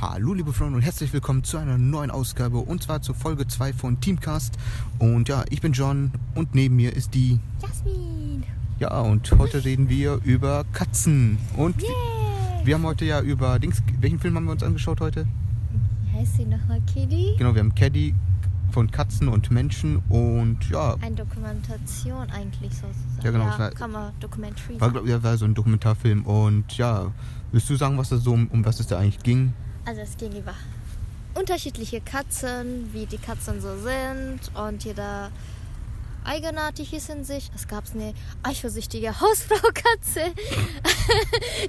Hallo liebe Freunde und herzlich willkommen zu einer neuen Ausgabe und zwar zur Folge 2 von Teamcast. Und ja, ich bin John und neben mir ist die Jasmin. Ja, und heute reden wir über Katzen. Und Yeah. wir haben heute ja über Dings, welchen Film haben wir uns angeschaut heute? Wie heißt sie nochmal, Kitty? Genau, wir haben Caddy von Katzen und Menschen und ja, Eine Dokumentation eigentlich sozusagen. Ja, genau, Ja, war- kann man Documentary war glaube ich war so ein Dokumentarfilm und ja, willst du sagen, was da so um was es da eigentlich ging? Also es ging über unterschiedliche Katzen, wie die Katzen so sind und jeder eigenartig ist in sich. Es gab eine eifersüchtige Hausfrau-Katze.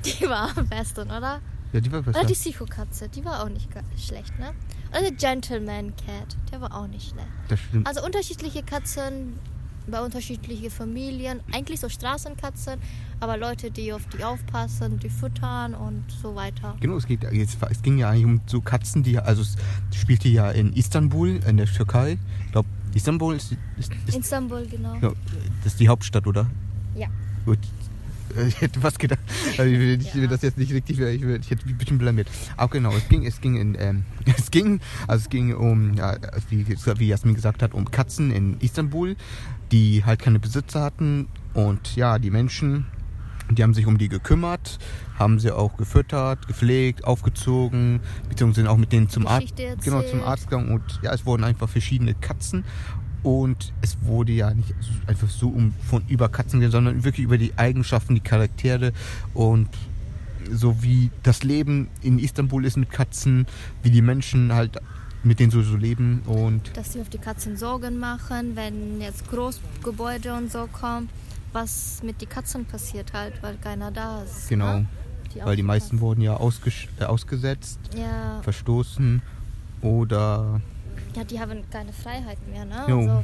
die war am besten, oder? Ja, die war besser. Oder die Psycho-Katze, die war auch nicht schlecht, ne? Oder der Gentleman Cat, der war auch nicht schlecht. Das stimmt. Also unterschiedliche Katzen bei unterschiedlichen Familien. Eigentlich so Straßenkatzen, aber Leute, die auf die aufpassen, die füttern und so weiter. Genau, es, geht, jetzt, es ging ja eigentlich um so Katzen, die, also es spielte ja in Istanbul, in der Türkei. Ich glaube, Istanbul ist, ist, ist, Istanbul, genau. ja, das ist die Hauptstadt, oder? Ja. Gut. Äh, Ich hätte was gedacht. Also ich will, Ja. das jetzt nicht richtig, ich, will, ich hätte mich ein bisschen blamiert. Aber genau, es ging, es ging in, ähm, es ging, also es ging um, ja, wie, wie Jasmin gesagt hat, um Katzen in Istanbul, die halt keine Besitzer hatten. Und ja, die Menschen, die haben sich um die gekümmert, haben sie auch gefüttert, gepflegt, aufgezogen, beziehungsweise sind auch mit denen zum Arzt, genau, zum. Arzt gegangen. Und ja, es wurden einfach verschiedene Katzen. Und es wurde ja nicht einfach so um, von über Katzen, geredet, sondern wirklich über die Eigenschaften, die Charaktere. Und so wie das Leben in Istanbul ist mit Katzen, wie die Menschen halt mit denen so, so leben und Dass sie auf die Katzen Sorgen machen, wenn jetzt Großgebäude und so kommen, was mit den Katzen passiert halt, weil keiner da ist. genau, Ne? weil die meisten wurden ja äh, ausgesetzt, Ja, verstoßen oder ja, die haben keine Freiheit mehr, ne? Jo. Also,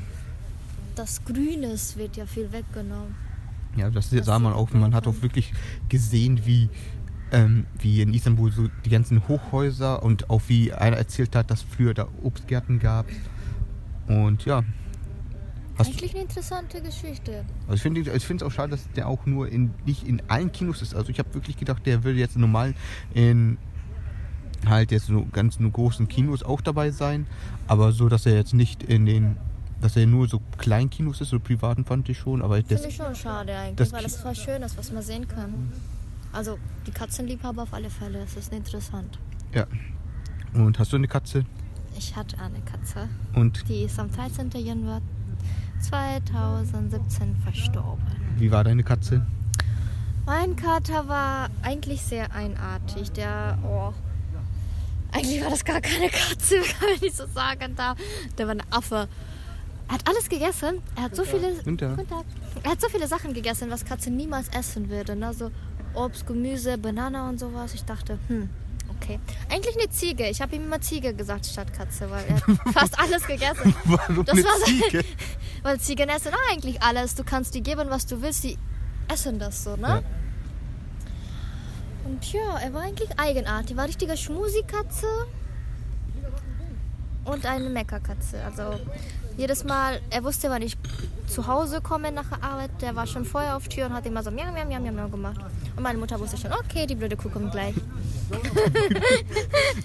das Grünes wird ja viel weggenommen. Ja, das Das sah man auch. man hat auch wirklich gesehen, wie, ähm, wie in Istanbul so die ganzen Hochhäuser und auch wie einer erzählt hat, dass früher da Obstgärten gab. Und ja. Eigentlich eine interessante Geschichte. also ich finde ich es auch schade, dass der auch nur in nicht in allen Kinos ist. Also ich habe wirklich gedacht, der würde jetzt normal in halt jetzt so ganz großen Kinos auch dabei sein, aber so, dass er jetzt nicht in den dass er nur so kleinen Kinos ist, so privaten fand ich schon, aber das Finde ich schon schade eigentlich, das weil das was Schönes, was man sehen kann. Also die Katzenliebhaber auf alle Fälle, das ist interessant. ja. Und hast du eine Katze? Ich hatte eine Katze, Und die ist am 13. Januar 2017 verstorben. wie war deine Katze? Mein Kater war eigentlich sehr einartig. Der, oh, eigentlich war das gar keine Katze, wenn ich so sagen darf. Der war ein Affe. Er hat alles gegessen. Er hat so viele. Er hat so viele Sachen gegessen, was Katze niemals essen würde. Ne? So Obst, Gemüse, Banane und sowas. Ich dachte, hm, okay. Eigentlich eine Ziege. Ich habe ihm immer Ziege gesagt statt Katze, weil er hat fast alles gegessen. Warum Das eine war Ziege? Weil Ziegen essen auch eigentlich alles. Du kannst die geben, was du willst. Die essen das so, ne? Ja. Und ja, er war eigentlich eigenartig. War richtiger Schmusikatze und eine Meckerkatze. Also jedes Mal, er wusste, wann ich zu Hause komme nach der Arbeit, der war schon vorher auf Tür und hat immer so miau, miau, miau, miau gemacht. Und meine Mutter wusste schon, okay, die blöde Kuh kommt gleich.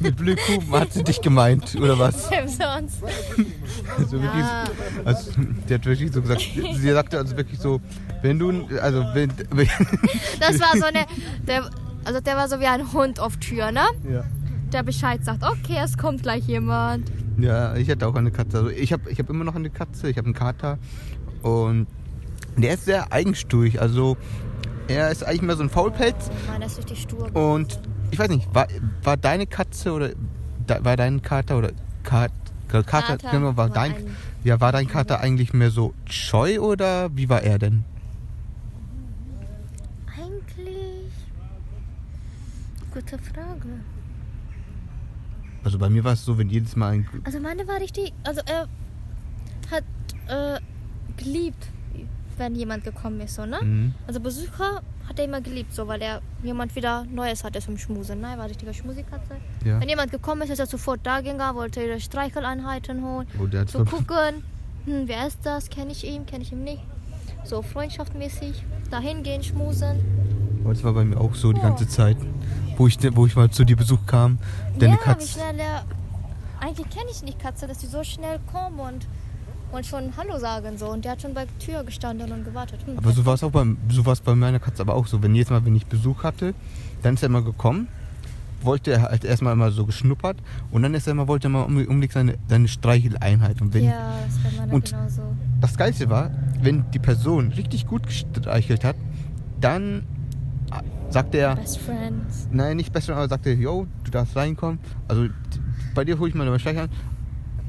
Mit Blühkuh hat sie dich gemeint, oder was? Wem sonst? Also wirklich, Ja. also, der hat wirklich so gesagt, sie sagte also wirklich so, wenn du, also wenn, wenn Das war so eine, der, also der war so wie ein Hund auf Tür, ne? ja. Der Bescheid sagt, okay, es kommt gleich jemand. ja, ich hatte auch eine Katze. Also ich habe ich hab immer noch eine Katze, ich habe einen Kater und der ist sehr eigenständig. Also er ist eigentlich mehr so ein Faulpelz Meiner ist richtig stur. und ich weiß nicht, war, war deine Katze oder da, war dein Kater oder Kat, Kater, Kater genau, war war dein, ein- ja, war dein Kater eigentlich mehr so scheu oder wie war er denn? Eigentlich. Gute Frage. Also bei mir war es so, wenn jedes Mal ein, Also meine war richtig. Also er hat äh, geliebt, wenn jemand gekommen ist, so, ne? Mhm. Also Besucher hat er immer geliebt, so, weil er jemand wieder Neues hatte zum Schmusen. Ne? Er war richtiger Schmusikatze. Ja. Wenn jemand gekommen ist, ist er sofort da gegangen, wollte ihre Streicheleinheiten holen. Oh, so- gucken, hm, wer ist das? Kenne ich ihn, kenne ich ihn nicht. So freundschaftmäßig dahin gehen, schmusen. Aber das war bei mir auch so die ganze Zeit. Wo ich, wo ich mal zu dir Besuch kam. Deine ja, wie Katze. schnell er. Eigentlich kenne ich nicht Katze, dass die so schnell kommen und, und schon Hallo sagen so. Und der hat schon bei der Tür gestanden und gewartet. Hm, Aber so war es auch beim, so war es bei meiner Katze aber auch so. Wenn jedes Mal, wenn ich Besuch hatte, dann ist er immer gekommen, wollte er halt erstmal immer so geschnuppert und dann ist er immer, wollte er mal unbedingt seine, seine Streicheleinheit. Und wenn, ja, das meiner Und- genauso. das Geilste war, wenn die Person richtig gut gestreichelt hat, dann sagte er, Best Friends. nein, nicht besser, aber sagte, yo, du darfst reinkommen. Also bei dir hole ich mal eine Streicheln.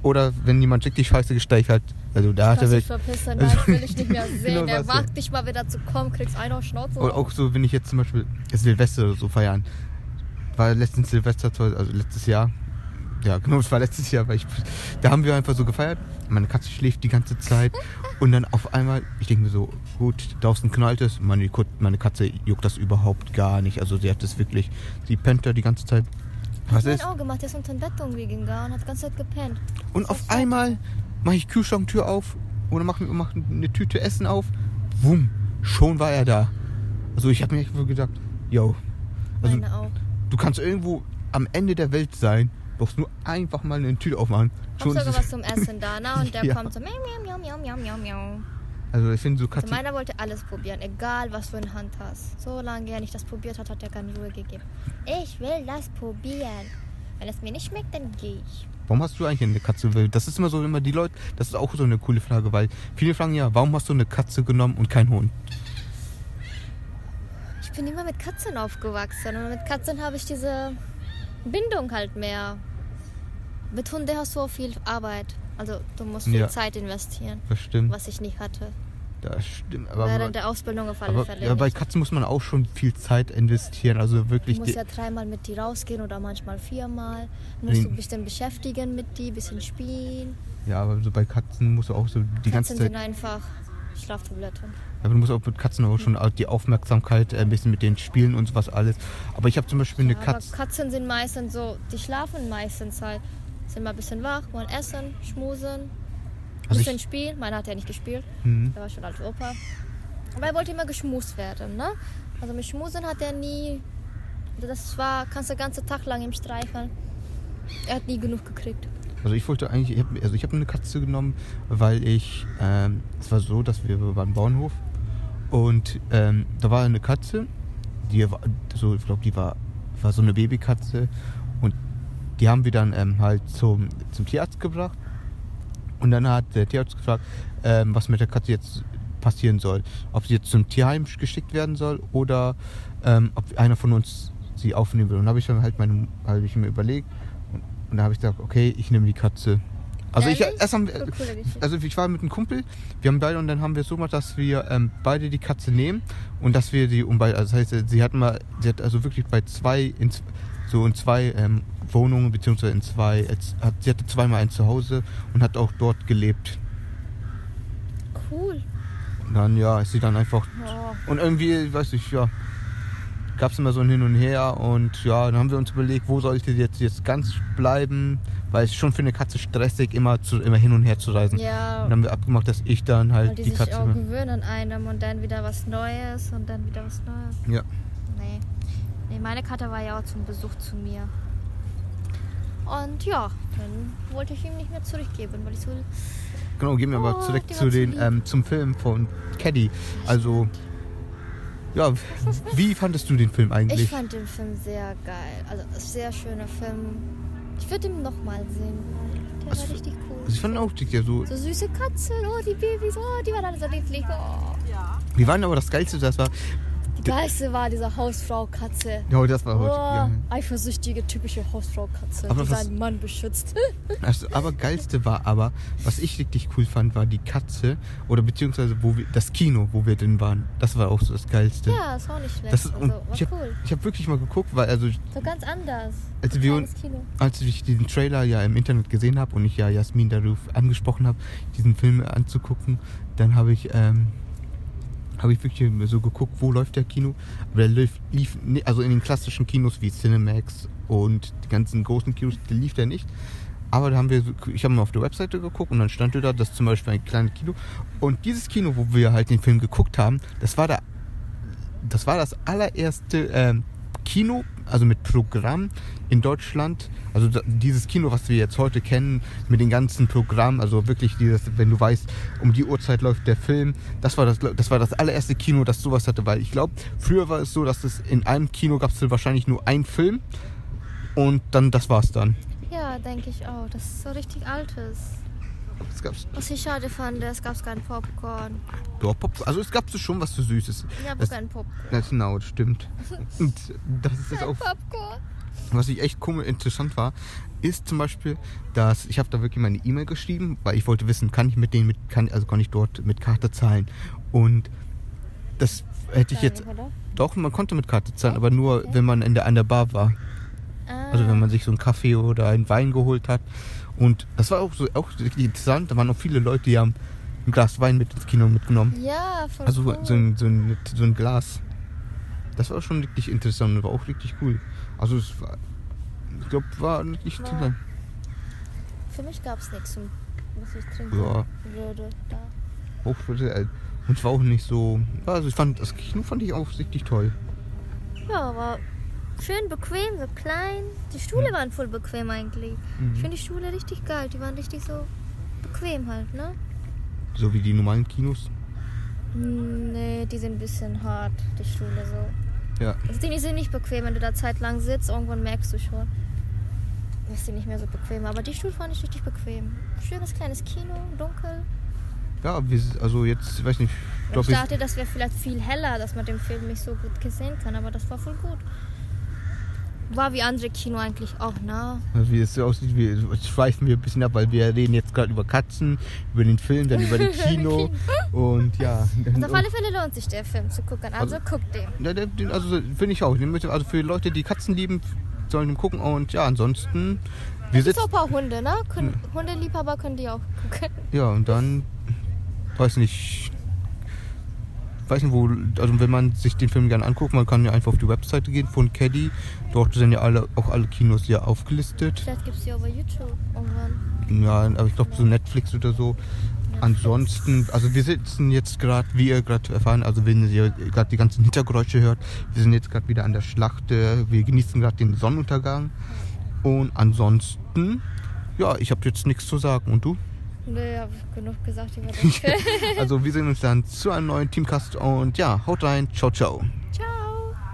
Oder wenn jemand richtig scheiße gestreichelt hat, also da hat er dich wirklich. verpissen, das will ich nicht mehr sehen. Genau das, wagt dich mal wieder zu kommen, kriegst einen auf Schnauze. Oder auch so, wenn ich jetzt zum Beispiel Silvester oder so feiern. War letztens Silvester, also letztes Jahr. Ja, genau, es war letztes Jahr, weil ich. Da haben wir einfach so gefeiert. Meine Katze schläft die ganze Zeit. Und dann auf einmal, ich denke mir so, gut, draußen knallt es. Meine, meine Katze juckt das überhaupt gar nicht. Also sie hat das wirklich. Sie pennt da die ganze Zeit. Was mein ist? Auge gemacht, der ist unter dem Bett irgendwie gegangen und hat die ganze Zeit gepennt. Und Das auf einmal mache ich Kühlschranktür auf oder mache mach eine Tüte Essen auf. Wumm, schon war er da. Also ich habe mir echt gedacht, yo, also du kannst irgendwo am Ende der Welt sein, brauchst nur einfach mal eine Tüte aufmachen. Schon sogar was zum Essen da, ne? Und der Ja. kommt so miau, miau, miau, miau, miau, miau, miau. also ich finde so Also Katzen, meiner wollte alles probieren, egal was du in Hand hast. Solange er nicht das probiert hat, hat er keine Ruhe gegeben. Ich will das probieren. Wenn es mir nicht schmeckt, dann gehe ich. warum hast du eigentlich eine Katze? Weil Das ist immer so immer die Leute, das ist auch so eine coole Frage, weil viele fragen ja, warum hast du eine Katze genommen und keinen Hund? Ich bin immer mit Katzen aufgewachsen und mit Katzen habe ich diese Bindung halt mehr. Mit Hunden hast du auch viel Arbeit. Also du musst viel Ja. Zeit investieren, Das stimmt, was ich nicht hatte. das stimmt. Aber, Während der Ausbildung auf alle aber, Fälle. ja, bei. Katzen muss man auch schon viel Zeit investieren, also Du wirklich. musst die- ja dreimal mit die rausgehen oder manchmal viermal. Du musst du ein bisschen beschäftigen mit die, ein bisschen spielen. Ja, aber so bei Katzen musst du auch so die ganze Katzen Zeit. sind einfach Schlaftabletten. Aber du musst auch mit Katzen auch schon die Aufmerksamkeit äh, ein bisschen mit denen spielen und sowas alles. Aber ich habe zum Beispiel eine Ja, Katze. Katzen sind meistens so, die schlafen meistens halt. Sind mal ein bisschen wach, wollen essen, schmusen, ein Also bisschen spielen. Meiner hat ja nicht gespielt, Mhm. der war schon als Opa. Aber er wollte immer geschmust werden, ne? Also mit Schmusen hat er nie, das war, kannst du den ganzen Tag lang ihm streicheln. Er hat nie genug gekriegt. also ich wollte eigentlich, ich hab, also ich habe eine Katze genommen, weil ich, ähm, es war so, dass wir waren am Bauernhof und ähm, da war eine Katze, die war, so, ich glaube, die war, war so eine Babykatze die haben wir dann ähm, halt zum, zum Tierarzt gebracht und dann hat der Tierarzt gefragt, ähm, was mit der Katze jetzt passieren soll. Ob sie jetzt zum Tierheim geschickt werden soll oder ähm, ob einer von uns sie aufnehmen will. Und da habe ich dann halt meine, habe ich mir überlegt und, und da habe ich gesagt, okay, ich nehme die Katze. Also ich erst haben wir, also ich war mit einem Kumpel, wir haben beide und dann haben wir es so gemacht, dass wir ähm, beide die Katze nehmen und dass wir die um bei, also das heißt, sie hat mal, sie hat also wirklich bei zwei, in, so in zwei ähm, Wohnungen beziehungsweise in zwei, hat, sie hatte zweimal ein Zuhause und hat auch dort gelebt. Cool. Und dann ja, ist sie dann einfach Oh, und irgendwie, weiß ich, ja, gab es immer so ein Hin und Her und ja, dann haben wir uns überlegt, wo soll ich jetzt, jetzt ganz bleiben, weil es schon für eine Katze stressig, immer, zu, immer hin und her zu reisen. ja, Und dann haben wir abgemacht, dass ich dann weil halt die die sich Katze... auch gewöhnen an einem und dann wieder was Neues und dann wieder was Neues. Ja. Nee. Nee, meine Katze war ja auch zum Besuch zu mir. Und ja, dann wollte ich ihm nicht mehr zurückgeben, weil ich so. Genau, gehen wir aber Oh, zurück die zu den, ähm, zum Film von Caddy. Also, ja, wie fandest du den Film Ich eigentlich? fand den Film sehr geil. Also, sehr schöner Film. Ich würde ihn nochmal sehen. Der Also, war richtig cool. Also ich fand auch, ja, so, So süße Katzen, oh, die Babys, oh, die waren alle so niedlich. Oh. wir waren aber das Geilste, das war, Die geilste war diese Hausfrau-Katze. ja, das war heute, ja. eifersüchtige, typische Hausfrau-Katze, die seinen Mann beschützt. Also, aber geilste war aber, was ich richtig cool fand, war die Katze oder beziehungsweise wo wir, das Kino, wo wir denn waren. Das war auch so das Geilste. ja, ist auch nicht schlecht. Das ist, also, war ich habe cool. hab wirklich mal geguckt, weil also So ganz anders. Also Ein wir- als ich diesen Trailer ja im Internet gesehen habe und ich ja Jasmin darauf angesprochen habe, diesen Film anzugucken, dann habe ich ähm, habe ich wirklich so geguckt, wo läuft der Kino. Aber der lief, lief also in den klassischen Kinos wie Cinemax und die ganzen großen Kinos, der lief der nicht. Aber da haben wir, ich habe mal auf der Webseite geguckt und dann stand da, das ist zum Beispiel ein kleines Kino. Und dieses Kino, wo wir halt den Film geguckt haben, das war da, das war das allererste ähm, Kino, also mit Programm in Deutschland, also dieses Kino, was wir jetzt heute kennen, mit den ganzen Programmen, also wirklich dieses, wenn du weißt, um die Uhrzeit läuft der Film, das war das, das war das allererste Kino, das sowas hatte, weil ich glaube, früher war es so, dass es in einem Kino gab es wahrscheinlich nur einen Film und dann das war's dann. Ja, denke ich auch. Das ist so richtig altes. Es gab's, Was ich schade fand, es gab kein Popcorn. doch, Pop, also es gab so schon was so Süßes. Ja, aber Das- kein Popcorn. Das genau, das stimmt. Und das ist Kein auch Popcorn. Was ich echt komisch interessant war, ist zum Beispiel, dass ich habe da wirklich meine E-Mail geschrieben, weil ich wollte wissen, kann ich mit denen mit, kann, also kann ich dort mit Karte zahlen? Und das hätte ich jetzt, doch, man konnte mit Karte zahlen, aber nur, wenn man in der, an der Bar war. Ah, Also wenn man sich so einen Kaffee oder einen Wein geholt hat. Und das war auch so auch richtig interessant. Da waren auch viele Leute, die haben ein Glas Wein mit ins Kino mitgenommen. Ja, voll Also cool. so, ein, so, ein, so ein Glas. Das war schon wirklich interessant und war auch richtig cool. Also es war, ich glaube, war nicht War- total. Für mich gab es nichts, was ich trinken Ja. würde. Da. Auch für äh, und es war auch nicht so. Also ich fand das Kino fand ich auch richtig toll. Ja, aber schön bequem, so klein. Die Stühle waren voll bequem eigentlich. Mhm. Ich finde die Stühle richtig geil. Die waren richtig so bequem halt, ne? So wie die normalen Kinos. Hm, Nee, die sind ein bisschen hart, die Stühle so. Ja. Also die sind nicht bequem, wenn du da Zeit lang sitzt, irgendwann merkst du schon. Ist die nicht mehr so bequem. Aber die Stühle fand ich richtig bequem. Schönes kleines Kino, dunkel. Ja, also jetzt, ich weiß nicht, ich Ich dachte, das wäre vielleicht viel heller, dass man den Film nicht so gut gesehen kann, aber das war voll gut. War wie andere Kino eigentlich auch, ne? wie es so aussieht, wir schweifen wir ein bisschen ab, weil wir reden jetzt gerade über Katzen, über den Film, dann über den Kino und ja. Also auf alle Fälle lohnt sich der Film zu gucken. Also, Also- guckt den. Ja, den, also finde ich auch. Also für Leute, die Katzen lieben, sollen den gucken und ja, ansonsten. Wir Es gibt sitzen. auch ein paar Hunde, ne? Hundeliebhaber können die auch gucken. Ja, und dann, weiß nicht, weiß nicht wo, also wenn man sich den Film gerne anguckt, man kann ja einfach auf die Webseite gehen von Caddy. Dort sind ja alle, auch alle Kinos ja aufgelistet. Vielleicht gibt es auch bei YouTube irgendwann. Ja, aber ich glaube so Netflix oder so. Ansonsten, also wir sitzen jetzt gerade, wie ihr gerade erfahren, also wenn ihr gerade die ganzen Hintergeräusche hört, wir sind jetzt gerade wieder an der Schlacht, äh, wir genießen gerade den Sonnenuntergang. Und ansonsten, ja, ich habe jetzt nichts zu sagen. Und du? Nee, hab ich genug gesagt über Film. Also wir sehen uns dann zu einem neuen Teamcast und ja, haut rein, ciao, ciao. Ciao.